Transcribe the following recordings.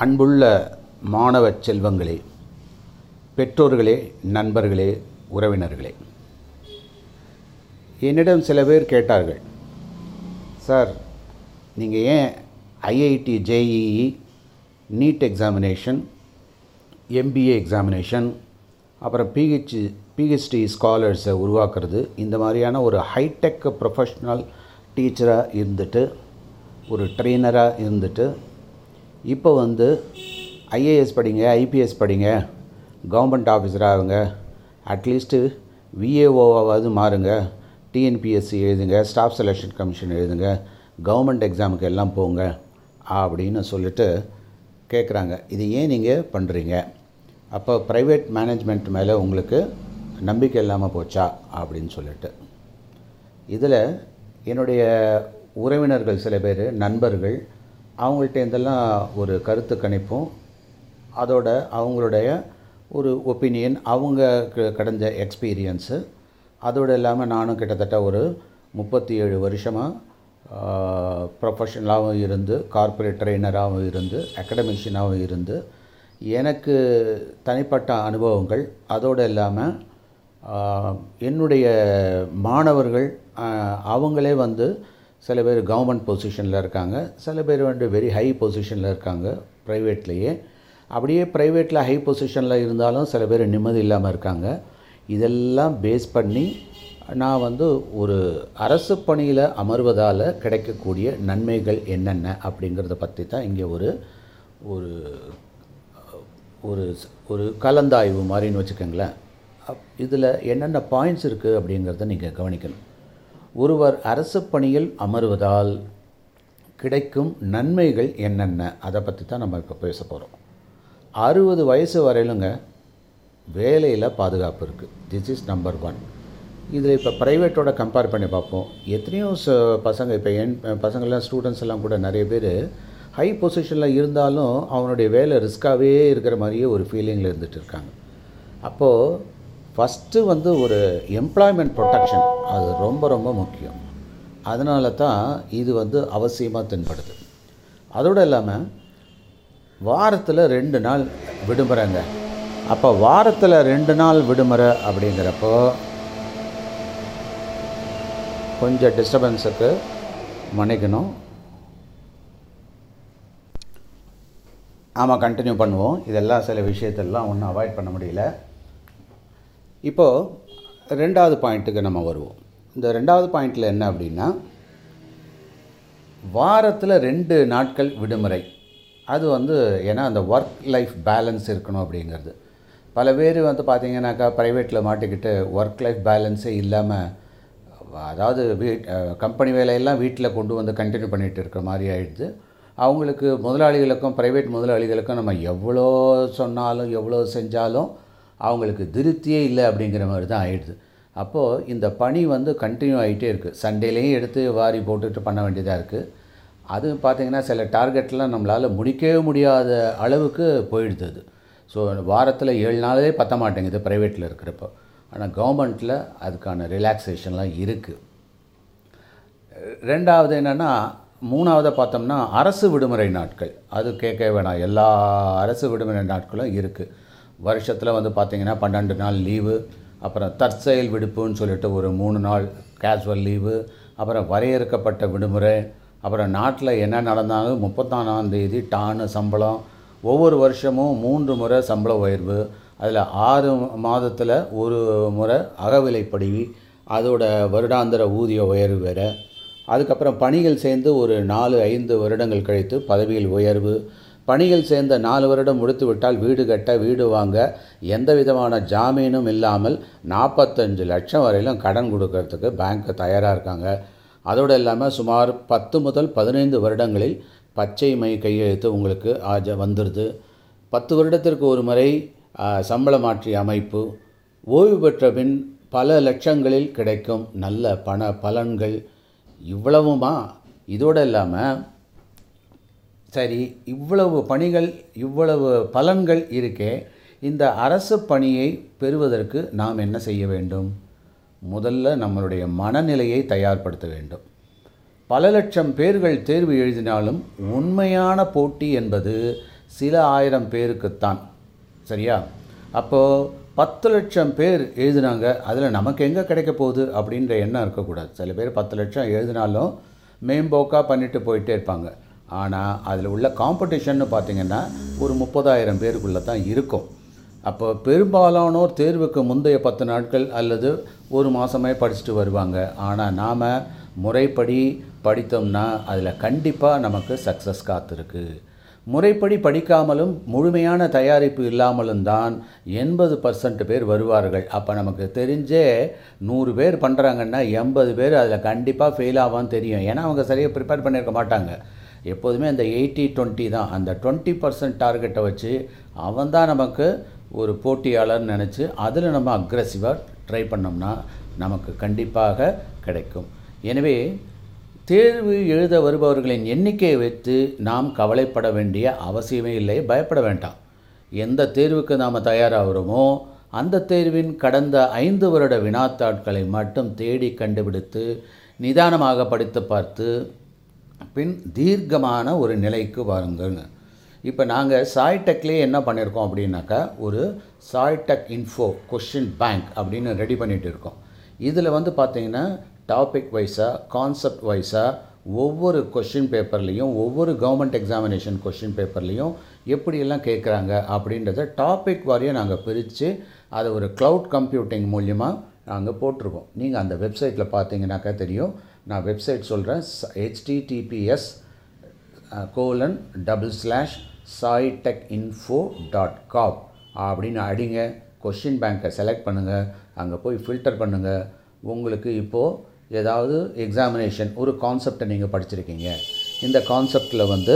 அன்புள்ள மாணவ செல்வங்களே பெற்றோர்களே நண்பர்களே உறவினர்களே. என்னிடம் சில பேர் கேட்டார்கள் சார் நீங்கள் ஏன் IIT JEE NEET examination MBA examination அப்புறம் பிஹெச் பிஹெச்டி ஸ்காலர்ஸை உருவாக்குறது இந்த மாதிரியான ஒரு ஹைடெக் ப்ரொஃபஷ்னல் டீச்சராக இருந்துட்டு ஒரு ட்ரெயினராக இருந்துட்டு இப்போ வந்து ஐஏஎஸ் படிங்க ஐபிஎஸ் படிங்க கவர்மெண்ட் ஆஃபீஸர் ஆகுங்க. அட்லீஸ்ட்டு விஏஓவாவது மாறுங்க. டிஎன்பிஎஸ்சி எழுதுங்க ஸ்டாஃப் செலெக்ஷன் கமிஷன் எழுதுங்க கவர்மெண்ட் எக்ஸாமுக்கு எல்லாம் போங்க அப்படின்னு சொல்லிட்டு கேட்குறாங்க இது ஏன் நீங்கள் பண்ணுறீங்க அப்போ ப்ரைவேட் மேனேஜ்மெண்ட் மேலே உங்களுக்கு நம்பிக்கை இல்லாமல் போச்சா அப்படின்னு சொல்லிட்டு. இதில் என்னுடைய உறவினர்கள் சில பேர் நண்பர்கள் அவங்கள்ட்ட இதெல்லாம் ஒரு கருத்து கணிப்பும் அதோட அவங்களுடைய ஒரு ஒப்பீனியன் அவங்க கடந்த எக்ஸ்பீரியன்ஸு அதோடு இல்லாமல் நானும் கிட்டத்தட்ட ஒரு முப்பத்தி ஏழு வருஷமாக ப்ரொஃபஷனலாகவும் இருந்து கார்ப்பரேட் ட்ரெயினராகவும் இருந்து அகடமிஷியனாகவும் இருந்து எனக்கு தனிப்பட்ட அனுபவங்கள் அதோடு இல்லாமல் என்னுடைய மாணவர்கள் அவங்களே வந்து சில பேர் கவர்மெண்ட் பொசிஷனில் இருக்காங்க சில பேர் வந்து வெரி ஹை பொசிஷனில் இருக்காங்க ப்ரைவேட்லேயே அப்படியே ப்ரைவேட்டில் ஹை பொசிஷனில் இருந்தாலும் சில பேர் நிம்மதி இல்லாமல் இருக்காங்க. இதெல்லாம் பேஸ் பண்ணி நான் வந்து ஒரு அரசு பணியில் அமர்வதால் கிடைக்கக்கூடிய நன்மைகள் என்னென்ன அப்படிங்கிறத பற்றி தான் இங்கே ஒரு ஒரு ஒரு ஒரு கலந்தாய்வு மாதிரின்னு வச்சுக்கோங்களேன். இதில் என்னென்ன பாயிண்ட்ஸ் இருக்குது அப்படிங்கிறத நீங்கள் கவனிக்கணும். ஒருவர் அரசு பணியில் அமர்வதால் கிடைக்கும் நன்மைகள் என்னென்ன? அதை பற்றி தான் நம்ம இப்போ பேச போகிறோம் அறுபது வயசு வரையிலுங்க வேலையில் பாதுகாப்பு இருக்குது திஸ் இஸ் நம்பர் ஒன் இதில் இப்போ ப்ரைவேட்டோட கம்பேர் பண்ணி பார்ப்போம். எத்தனையோ ச பசங்க இப்போ என் பசங்கள்லாம் ஸ்டூடெண்ட்ஸ் எல்லாம் கூட நிறைய பேர் ஹை பொசிஷனில் இருந்தாலும் அவனுடைய வேலை ரிஸ்க்காகவே இருக்கிற மாதிரியே ஒரு ஃபீலிங்கில் இருந்துகிட்டு இருக்காங்க. அப்போது ஃபஸ்ட்டு வந்து ஒரு எம்ப்ளாய்மெண்ட் ப்ரொடெக்ஷன் அது ரொம்ப ரொம்ப முக்கியம். அதனால தான் இது வந்து அவசியமாக தென்படுது. அதோடு இல்லாமல் வாரத்தில் ரெண்டு நாள் விடுமுறைங்க. அப்போ வாரத்தில் ரெண்டு நாள் விடுமுறை அப்படிங்கிறப்போ கொஞ்சம் டிஸ்டர்பன்ஸுக்கு மன்னிக்கணும். ஆமாம் கண்டினியூ பண்ணுவோம். இதெல்லாம் சில விஷயத்தெல்லாம் ஒன்றும் அவாய்ட் பண்ண முடியல. இப்போது ரெண்டாவது பாயிண்ட்டுக்கு நம்ம வருவோம். இந்த ரெண்டாவது பாயிண்டில் என்ன அப்படின்னா வாரத்தில் ரெண்டு நாட்கள் விடுமுறை. அது வந்து ஏன்னா அந்த ஒர்க் லைஃப் பேலன்ஸ் இருக்கணும் அப்படிங்கிறது. பல பேர் வந்து பார்த்திங்கனாக்கா ப்ரைவேட்டில் மாட்டிக்கிட்டு ஒர்க் லைஃப் பேலன்ஸே இல்லாமல் அதாவது வீ கம்பெனி வேலையெல்லாம் வீட்டில் கொண்டு வந்து கண்டினியூ பண்ணிகிட்டு இருக்கிற மாதிரி ஆகிடுது அவங்களுக்கு முதலாளிகளுக்கும் ப்ரைவேட் முதலாளிகளுக்கும் நம்ம எவ்வளோ சொன்னாலும் எவ்வளோ செஞ்சாலும் அவங்களுக்கு திருப்தியே இல்லை அப்படிங்கிற மாதிரி தான் ஆயிடுது. அப்போது இந்த பணி வந்து கண்டினியூ ஆகிட்டே இருக்குது சண்டேலேயும் எடுத்து வாரி போட்டுட்டு பண்ண வேண்டியதாக இருக்குது அது பார்த்திங்கன்னா சில டார்கெட்லாம் நம்மளால் முடிக்கவே முடியாத அளவுக்கு போயிடுது அது. ஸோ வாரத்தில் ஏழு நாளே பத்த மாட்டேங்குது ப்ரைவேட்டில் இருக்கிறப்போ. ஆனால் கவர்மெண்ட்டில் அதுக்கான ரிலாக்ஸேஷன்லாம் இருக்குது ரெண்டாவது என்னென்னா மூணாவதை பார்த்தோம்னா அரசு விடுமுறை நாட்கள். அது கேட்க வேணாம். எல்லா அரசு விடுமுறை நாட்களும் இருக்குது வருஷத்தில் வந்து பார்த்திங்கன்னா பன்னெண்டு நாள் லீவு அப்புறம் தற்செயல் விடுப்புன்னு சொல்லிட்டு ஒரு மூணு நாள் கேஷுவல் லீவு அப்புறம் வரையறுக்கப்பட்ட விடுமுறை அப்புறம் நாட்டில் என்ன நடந்தாலும் முப்பத்தாறாம் தேதி டானு சம்பளம் ஒவ்வொரு வருஷமும் மூன்று முறை சம்பள உயர்வு அதில் ஆறு மாதத்தில் ஒரு முறை அகவிலைப்படி அதோட வருடாந்திர ஊதிய உயர்வு வேறு. அதுக்கப்புறம் பணிகள் சேர்ந்து ஒரு நாலு ஐந்து வருடங்கள் கழித்து பதவியில் உயர்வு பணியில் சேர்ந்த நாலு வருடம் முடித்து விட்டால் வீடு கட்ட வீடு வாங்க எந்த விதமான ஜாமீனும் இல்லாமல் நாற்பத்தஞ்சு லட்சம் வரையிலும் கடன் கொடுக்கறதுக்கு பேங்க் தயாராக இருக்காங்க. அதோடு இல்லாமல் சுமார் பத்து முதல் பதினைந்து வருடங்களில் பச்சை மை கையெழுத்து உங்களுக்கு ஆஜ வந்துடுது பத்து வருடத்திற்கு ஒரு முறை ஆ, சம்பள மாற்றி அமைப்பு. ஓய்வு பெற்ற பின் பல லட்சங்களில் கிடைக்கும் நல்ல பண பலன்கள். இவ்வளவுமா? இதோடு இல்லாமல் சரி இவ்வளவு பணிகள் இவ்வளவு பலன்கள் இருக்கே இந்த அரசு பணியை பெறுவதற்கு நாம் என்ன செய்ய வேண்டும்? முதல்ல நம்மளுடைய மனநிலையை தயார்படுத்த வேண்டும். பல லட்சம் பேர்கள் தேர்வு எழுதினாலும் உண்மையான போட்டி என்பது சில ஆயிரம் பேருக்குத்தான். சரியா? அப்போது பத்து லட்சம் பேர் எழுதினாங்க அதில் நமக்கு எங்கே கிடைக்க போகுது அப்படின்ற எண்ணம் இருக்கக்கூடாது. சில பேர் பத்து லட்சம் எழுதினாலும் மேம்போக்காக பண்ணிட்டு போயிட்டே இருப்பாங்க. ஆனால் அதில் உள்ள காம்படிஷன்னு பார்த்தீங்கன்னா ஒரு முப்பதாயிரம் பேருக்குள்ளே தான் இருக்கும். அப்போ பெரும்பாலானோர் தேர்வுக்கு முந்தைய பத்து நாட்கள் அல்லது ஒரு மாதமே படிச்சுட்டு வருவாங்க. ஆனால் நாம் முறைப்படி படித்தோம்னா அதில் கண்டிப்பாக நமக்கு சக்ஸஸ் காத்திருக்கு. முறைப்படி படிக்காமலும் முழுமையான தயாரிப்பு இல்லாமலும் தான் எண்பது பர்சன்ட் பேர் வருவார்கள். அப்போ நமக்கு தெரிஞ்சே நூறு பேர் பண்ணுறாங்கன்னா எண்பது பேர் அதில் கண்டிப்பாக ஃபெயில் ஆவான்னு தெரியும். ஏன்னா அவங்க சரியாக ப்ரிப்பேர் பண்ணியிருக்க மாட்டாங்க. எப்போதுமே அந்த எயிட்டி டுவெண்ட்டி தான். அந்த டுவெண்ட்டி பர்சன்ட் டார்கெட்டை வச்சு அவன் தான் நமக்கு ஒரு போட்டியாளர்னு நினச்சி அதில் நம்ம அக்ரெசிவாக ட்ரை பண்ணோம்னா நமக்கு கண்டிப்பாக கிடைக்கும். எனவே தேர்வு எழுத வருபவர்களின் எண்ணிக்கையை வைத்து நாம் கவலைப்பட வேண்டிய அவசியமே இல்லை பயப்பட வேண்டாம். எந்த தேர்வுக்கு நாம் தயாராகிறோமோ அந்த தேர்வின் கடந்த ஐந்து வருட வினாத்தாட்களை மட்டும் தேடி கண்டுபிடித்து நிதானமாக படித்து பார்த்து பின் தீர்க்கமான ஒரு நிலைக்கு வாருங்கள். இப்போ நாங்கள் சாய்டெக்லேயே என்ன பண்ணியிருக்கோம் அப்படின்னாக்கா ஒரு சாய்டெக் இன்ஃபோ கொஷின் பேங்க் அப்படின்னு ரெடி பண்ணிகிட்டு இருக்கோம். இதில் வந்து பார்த்தீங்கன்னா டாபிக் வைஸாக கான்செப்ட் வைஸாக ஒவ்வொரு கொஷின் பேப்பர்லேயும் ஒவ்வொரு கவர்மெண்ட் எக்ஸாமினேஷன் கொஷின் பேப்பர்லேயும் எப்படியெல்லாம் கேட்குறாங்க அப்படின்றத டாபிக் வாரியாக நாங்கள் பிரித்து அதை ஒரு க்ளவுட் கம்ப்யூட்டிங் மூலியமாக நாங்கள் போட்டிருக்கோம். நீங்கள் அந்த வெப்சைட்டில் பார்த்தீங்கன்னாக்கா தெரியும். நான் வெப்சைட் சொல்கிறேன் HTTPS colon double slash Sai tech info dot com அப்படின்னு அடிங்க கொஷின் பேங்க்கை செலக்ட் பண்ணுங்கள் அங்கே போய் ஃபில்டர் பண்ணுங்கள் உங்களுக்கு இப்போது ஏதாவது எக்ஸாமினேஷன் ஒரு கான்செப்டை நீங்கள் படிச்சிருக்கீங்க. இந்த கான்செப்டில் வந்து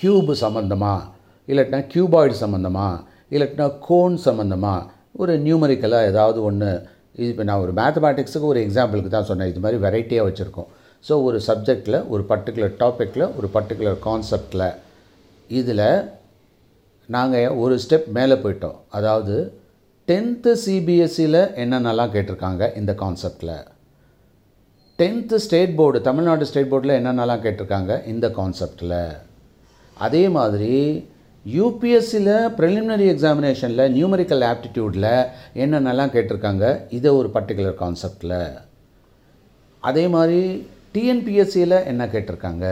க்யூபு சம்மந்தமாக இல்லட்டினா க்யூபாய்டு சம்மந்தமாக இல்லாட்டினா கோன் சம்மந்தமாக ஒரு நியூமரிக்கலாக ஏதாவது ஒன்று இது இப்போ நான் ஒரு மேத்தமேட்டிக்ஸுக்கு ஒரு எக்ஸாம்பிளுக்கு தான் சொன்னேன். இது மாதிரி வெரைட்டியாக வச்சுருக்கோம். ஸோ ஒரு சப்ஜெக்டில் ஒரு பர்டிகுலர் டாப்பிக்கில் ஒரு பர்டிகுலர் கான்செப்டில் இதில் நாங்கள் ஒரு ஸ்டெப் மேலே போயிட்டோம். அதாவது டென்த்து சிபிஎஸ்சியில் என்னென்னலாம் கேட்டிருக்காங்க இந்த கான்செப்டில் tenth state board Tamil Nadu state போர்டில் என்னென்னலாம் கேட்டிருக்காங்க இந்த கான்செப்டில் அதே மாதிரி யூபிஎஸ்சியில் ப்ரிலிமினரி எக்ஸாமினேஷனில் நியூமரிக்கல் ஆப்டிடியூடில் என்னென்னலாம் கேட்டிருக்காங்க இதை ஒரு பர்டிகுலர் கான்செப்டில் அதே மாதிரி டிஎன்பிஎஸ்சியில் என்ன கேட்டிருக்காங்க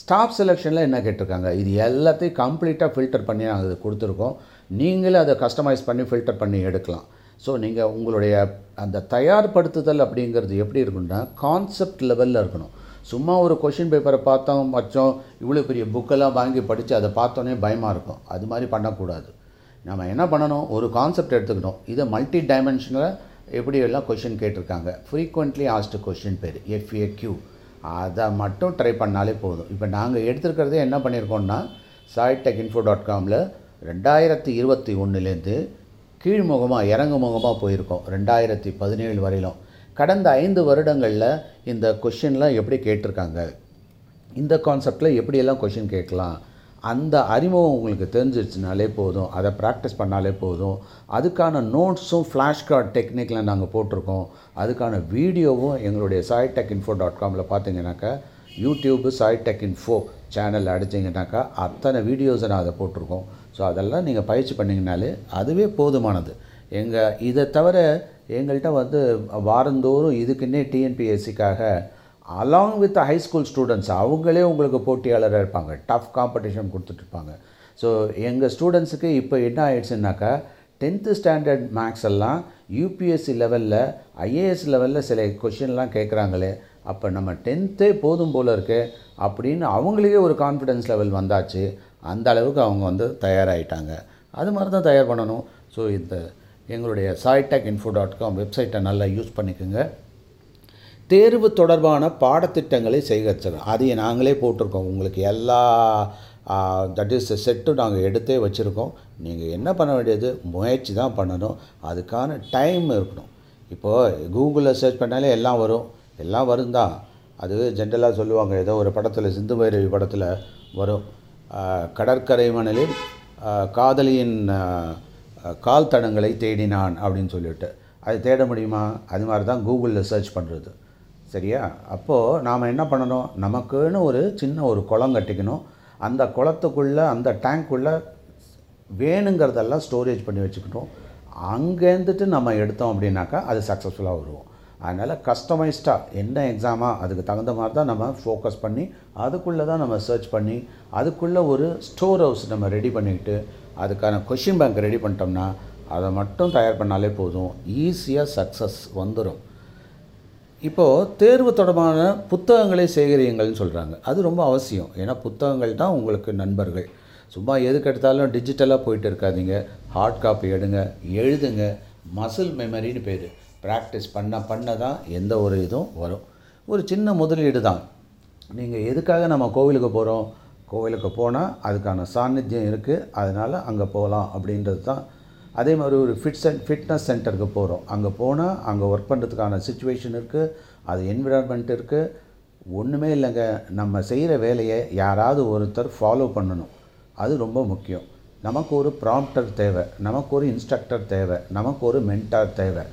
ஸ்டாஃப் செலெக்ஷனில் என்ன கேட்டிருக்காங்க இது எல்லாத்தையும் கம்ப்ளீட்டாக ஃபில்டர் பண்ணி நாங்கள் இது கொடுத்துருக்கோம். நீங்களே அதை கஸ்டமைஸ் பண்ணி ஃபில்டர் பண்ணி எடுக்கலாம். ஸோ நீங்கள் உங்களுடைய அந்த தயார்படுத்துதல் அப்படிங்கிறது எப்படி இருக்குன்னா கான்செப்ட் லெவலில் இருக்கணும். சும்மா ஒரு கொஷின் பேப்பரை பார்த்தோம் வச்சோம் இவ்வளோ பெரிய புக்கெல்லாம் வாங்கி படித்து அதை பார்த்தோன்னே பயமாக இருக்கும். அது மாதிரி பண்ணக்கூடாது. நம்ம என்ன பண்ணணும்? ஒரு கான்செப்ட் எடுத்துக்கணும். இதை மல்டி டைமென்ஷனில் எப்படி எல்லாம் கொஷின் கேட்டிருக்காங்க? ஃப்ரீக்வெண்ட்லி ஆஸ்ட் கொஷின் பேர் எஃப்ஏக்யூ அதை மட்டும் ட்ரை பண்ணாலே போதும். இப்போ நாங்கள் எடுத்துருக்கிறதே என்ன பண்ணியிருக்கோம்னா சாய்டெக் இன்ஃபோ டாட் காமில் ரெண்டாயிரத்தி இருபத்தி ஒன்றுலேருந்து கீழ்முகமாக இறங்கு முகமாக போயிருக்கோம். ரெண்டாயிரத்தி பதினேழு வரையிலும். கடந்த ஐந்து வருடங்களில் இந்த கொஷின்லாம் எப்படி கேட்டிருக்காங்க? இந்த கான்செப்டில் எப்படியெல்லாம் கொஷின் கேட்கலாம்? அந்த அறிமுகம் உங்களுக்கு தெரிஞ்சிருச்சுனாலே போதும். அதை ப்ராக்டிஸ் பண்ணாலே போதும். அதுக்கான நோட்ஸும் ஃப்ளாஷ் கார்டு டெக்னிக்கில் நாங்கள் போட்டிருக்கோம். அதுக்கான வீடியோவும் எங்களுடைய சாய் டெக் இன்ஃபோ டாட் காமில் பார்த்தீங்கன்னாக்கா யூடியூப்பு சாய்டெக் இன்ஃபோ சேனல் அடிச்சிங்கனாக்கா அத்தனை வீடியோஸை நான் அதை போட்டிருக்கோம். ஸோ அதெல்லாம் நீங்கள் பயிற்சி பண்ணிங்கனாலே அதுவே போதுமானது. எங்கள் இதை தவிர எங்கள்கிட்ட வந்து வாரந்தோறும் இதுக்குன்னே டிஎன்பிஎஸ்சிக்காக along with high school students அவங்களே உங்களுக்கு போட்டியாளராக இருப்பாங்க. டஃப் காம்படிஷன் கொடுத்துட்ருப்பாங்க ஸோ எங்கள் ஸ்டூடெண்ட்ஸுக்கு இப்போ என்ன ஆயிடுச்சுன்னாக்கா டென்த்து ஸ்டாண்டர்ட் மேக்ஸ் எல்லாம் யூபிஎஸ்சி லெவலில் ஐஏஎஸ் லெவலில் சில கொஷின்லாம் கேட்குறாங்களே அப்போ நம்ம டென்த்தே போதும் போல் இருக்கு அப்படின்னு அவங்களுக்கே ஒரு கான்ஃபிடென்ஸ் லெவல் வந்தாச்சு. அந்த அளவுக்கு அவங்க வந்து தயாராகிட்டாங்க அது மாதிரி தான் தயார் பண்ணணும். ஸோ இந்த எங்களுடைய சாய்டெக் இன்ஃபோ டாட் காம் வெப்சைட்டை நல்லா யூஸ் பண்ணிக்கோங்க. தேர்வு தொடர்பான பாடத்திட்டங்களை சேகரிச்சிடும் அதையே நாங்களே போட்டிருக்கோம். உங்களுக்கு எல்லா தட் இஸ் செட்டு நாங்கள் எடுத்தே வச்சுருக்கோம். நீங்கள் என்ன பண்ண வேண்டியது? முயற்சி தான் பண்ணணும். அதுக்கான டைம் இருக்கணும். இப்போது கூகுளில் சர்ச் பண்ணாலே எல்லாம் வரும். எல்லாம் வரும் தான் அது ஜென்ரலாக சொல்லுவாங்க. ஏதோ ஒரு படத்தில் சிந்து பைரவி படத்தில் வரும். கடற்கரை மணலில் காதலியின் கால் தடங்களை தேடினான் அப்படின்னு சொல்லிட்டு. அது தேட முடியுமா? அது மாதிரி தான் கூகுளில் சர்ச் பண்ணுறது சரியா? அப்போது நாம் என்ன பண்ணணும்? நமக்குன்னு ஒரு சின்ன ஒரு குளம் கட்டிக்கணும். அந்த குளத்துக்குள்ளே அந்த டேங்க்குள்ளே வேணுங்கிறதெல்லாம் ஸ்டோரேஜ் பண்ணி வச்சுக்கிட்டோம். அங்கேருந்துட்டு நம்ம எடுத்தோம் அப்படின்னாக்கா அது சக்ஸஸ்ஃபுல்லாக வருவோம். அதனால் கஸ்டமைஸ்டாக என்ன எக்ஸாமா அதுக்கு தகுந்த மாதிரி தான் நம்ம ஃபோக்கஸ் பண்ணி அதுக்குள்ளே தான் நம்ம சர்ச் பண்ணி அதுக்குள்ளே ஒரு ஸ்டோர் ஹவுஸ் நம்ம ரெடி பண்ணிக்கிட்டு அதுக்கான கொஷின் பேங்க் ரெடி பண்ணிட்டோம்னா அதை மட்டும் தயார் பண்ணாலே போதும். ஈஸியாக சக்ஸஸ் வந்துடும் இப்போது தேர்வு தொடர்பான புத்தகங்களை சேகரியுங்கள்னு சொல்கிறாங்க அது ரொம்ப அவசியம். ஏன்னா புத்தகங்கள் தான் உங்களுக்கு நண்பர்கள். சும்மா எதுக்கு எடுத்தாலும் டிஜிட்டலாக போயிட்டு இருக்காதீங்க. ஹார்ட் காப்பி எடுங்க எழுதுங்க. மசில் மெமரின்னு பேர். ப்ராக்டிஸ் பண்ண பண்ண தான் எந்த ஒரு இதுவும் வரும். ஒரு சின்ன முதலீடு தான். நீங்கள் எதுக்காக நம்ம கோவிலுக்கு போகிறோம் கோவிலுக்கு போனால் அதுக்கான சாநித்தியம் இருக்குது அதனால் அங்கே போகலாம் அப்படின்றது தான். அதே மாதிரி ஒரு ஃபிட் சென் ஃபிட்னஸ் சென்டருக்கு போகிறோம் அங்கே போனால் அங்கே ஒர்க் பண்ணுறதுக்கான சுச்சுவேஷன் இருக்குது அது என்விரான்மெண்ட் இருக்குது ஒன்றுமே இல்லைங்க. நம்ம செய்கிற வேலையை யாராவது ஒருத்தர் ஃபாலோ பண்ணணும். அது ரொம்ப முக்கியம். நமக்கு ஒரு ப்ராம்ப்டர் தேவை. நமக்கு ஒரு இன்ஸ்ட்ரக்டர் தேவை. நமக்கு ஒரு மென்டார் தேவை.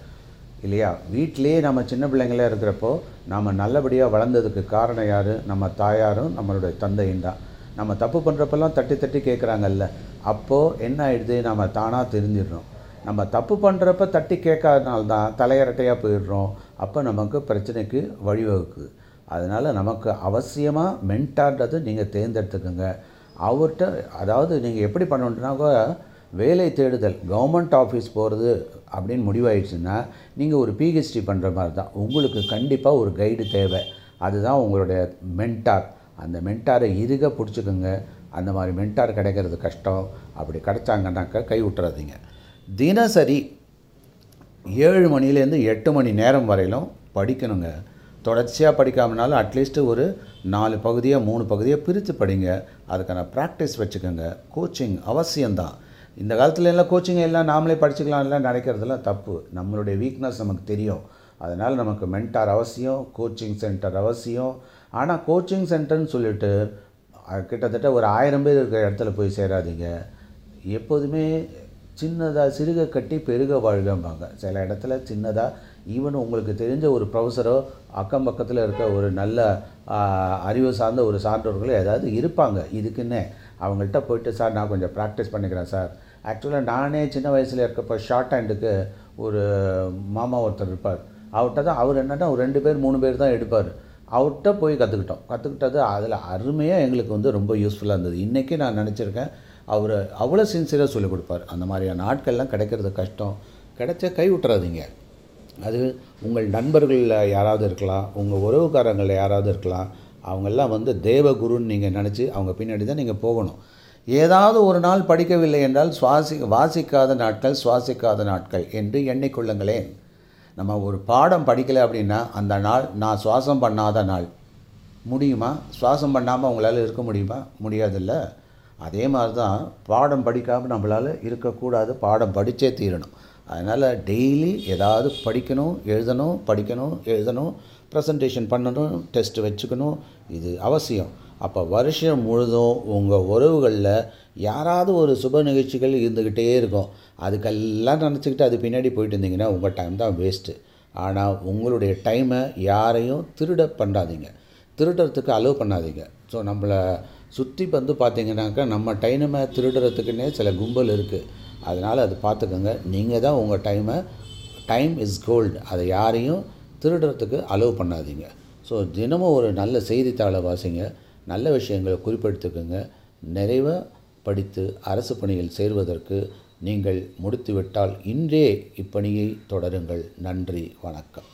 இல்லையா? வீட்டிலேயே நம்ம சின்ன பிள்ளைங்களே இருக்கிறப்போ நம்ம நல்லபடியாக வளர்ந்ததுக்கு காரணம் யார்? நம்ம தாயாரும் நம்மளுடைய தந்தையும் தான். நம்ம தப்பு பண்ணுறப்பெல்லாம் தட்டி தட்டி கேட்குறாங்கல்ல அப்போது என்ன ஆயிடுது? நம்ம தானாக தெரிஞ்சிடுறோம். நம்ம தப்பு பண்ணுறப்ப தட்டி கேட்காதனால தான் தலையரட்டையாக போயிடுறோம். அப்போ நமக்கு பிரச்சனைக்கு வழிவகுக்குது. அதனால் நமக்கு அவசியமாக மென்டார்ன்றது நீங்கள் தேர்ந்தெடுத்துக்கோங்க. அவர்கிட்ட அதாவது நீங்கள் எப்படி பண்ணணுன்னாக்கா வேலை தேடுதல் கவர்மெண்ட் ஆஃபீஸ் போகிறது அப்படின்னு முடிவாயிடுச்சுன்னா நீங்கள் ஒரு பிஹெச்டி பண்ணுற மாதிரி தான். உங்களுக்கு கண்டிப்பாக ஒரு கைடு தேவை. அதுதான் உங்களுடைய மென்டார் அந்த மென்டாரை இருக பிடிச்சிக்கோங்க. அந்த மாதிரி மென்டார் கிடைக்கிறது கஷ்டம். அப்படி கிடைச்சாங்கன்னாக்கா கை விட்டுறாதீங்க. தினசரி ஏழு மணிலேருந்து எட்டு மணி நேரம் வரையிலும் படிக்கணுங்க. தொடர்ச்சியாக படிக்காமனாலும் அட்லீஸ்ட்டு ஒரு நாலு பகுதியாக மூணு பகுதியாக பிரித்து படிங்க. அதுக்கான ப்ராக்டிஸ் வச்சுக்கோங்க. கோச்சிங் அவசியம்தான். இந்த காலத்தில் எல்லாம் கோச்சிங் எல்லாம் நாமளே படிச்சுக்கலாம் எல்லாம் நினைக்கிறதுலாம் தப்பு. நம்மளுடைய வீக்னஸ் நமக்கு தெரியும். அதனால் நமக்கு மென்டார் அவசியம் கோச்சிங் சென்டர் அவசியம். ஆனால் கோச்சிங் சென்டர்னு சொல்லிட்டு கிட்டத்தட்ட ஒரு ஆயிரம் பேர் இருக்கிற இடத்துல போய் சேராதீங்க. எப்போதுமே சின்னதாக சிறுக கட்டி பெருக வாழ்கம்பாங்க. சில இடத்துல சின்னதாக ஈவன் உங்களுக்கு தெரிஞ்ச ஒரு ப்ரொஃபஸரோ அக்கம் பக்கத்தில் இருக்க ஒரு நல்ல அறிவு சார்ந்த ஒரு சான்றோர்களோ ஏதாவது இருப்பாங்க. இதுக்குன்னே. அவங்கள்ட்ட போயிட்டு சார் நான் கொஞ்சம் ப்ராக்டிஸ் பண்ணிக்கிறேன் சார். ஆக்சுவலாக நானே சின்ன வயசில் இருக்கப்போ ஷார்ட் ஹேண்டுக்கு ஒரு மாமா ஒருத்தர் இருப்பார். அவர்கிட்ட தான் அவர் என்னென்னா ஒரு ரெண்டு பேர் மூணு பேர் தான் எடுப்பார். அவர்கிட்ட போய் கற்றுக்கிட்டோம் கற்றுக்கிட்டது அதில் அருமையாக எங்களுக்கு வந்து ரொம்ப யூஸ்ஃபுல்லாக இருந்தது. இன்றைக்கி நான் நினச்சிருக்கேன் அவர் அவ்வளோ சின்சியராக சொல்லிக் கொடுப்பார். அந்த மாதிரியான நாட்கள்லாம் கிடைக்கிறது கஷ்டம். கிடைச்சா கை விட்டுறாதீங்க. அது உங்கள் நண்பர்களில் யாராவது இருக்கலாம் உங்கள் உறவுக்காரங்களில் யாராவது இருக்கலாம். அவங்கெல்லாம் வந்து தேவகுருன்னு நீங்கள் நினச்சி அவங்க பின்னாடி தான் நீங்கள் போகணும். ஏதாவது ஒரு நாள் படிக்கவில்லை என்றால் சுவாசி வாசிக்காத நாட்கள் சுவாசிக்காத நாட்கள் என்று எண்ணிக்கொள்ளுங்களேன். நம்ம ஒரு பாடம் படிக்கலை அப்படின்னா அந்த நாள் நான் சுவாசம் பண்ணாத நாள். முடியுமா? சுவாசம் பண்ணாமல் உங்களால் இருக்க முடியுமா? முடியாதுல்ல. அதே மாதிரி தான் பாடம் படிக்காமல் நம்மளால் இருக்கக்கூடாது. பாடம் படித்தே தீரணும். அதனால் டெய்லி ஏதாவது படிக்கணும் எழுதணும் படிக்கணும் எழுதணும் ப்ரெசன்டேஷன் பண்ணணும் டெஸ்ட் வச்சுக்கணும். இது அவசியம். அப்போ வருஷம் முழுதும் உங்கள் உறவுகளில் யாராவது ஒரு சுப நிகழ்ச்சிகள் இருந்துக்கிட்டே இருக்கும். அதுக்கெல்லாம் நினச்சிக்கிட்டு அது பின்னாடி போயிட்டு இருந்தீங்கன்னா உங்கள் டைம் தான் வேஸ்ட்டு ஆனால் உங்களுடைய டைமை யாரையும் திருட பண்ணாதீங்க. திருடுறதுக்கு அலோவ் பண்ணாதீங்க. ஸோ நம்மளை சுற்றி வந்து பார்த்தீங்கன்னாக்கா நம்ம டைமை திருடுறதுக்குன்னே சில கும்பல் இருக்குது அதனால் அது பார்த்துக்கோங்க நீங்கள் தான் உங்கள் டைமை டைம் இஸ் கோல்டு அதை யாரையும் திருடுறதுக்கு அலோவ் பண்ணாதீங்க. ஸோ தினமும் ஒரு நல்ல செய்தித்தாளை வாசிங்க. நல்ல விஷயங்களை குறிப்பெடுத்துக்கோங்க. நிறைவாக படித்து அரசு பணியில் சேர்வதற்கு நீங்கள் முடித்துவிட்டால் இன்றே இப்பணியை தொடருங்கள். நன்றி வணக்கம்.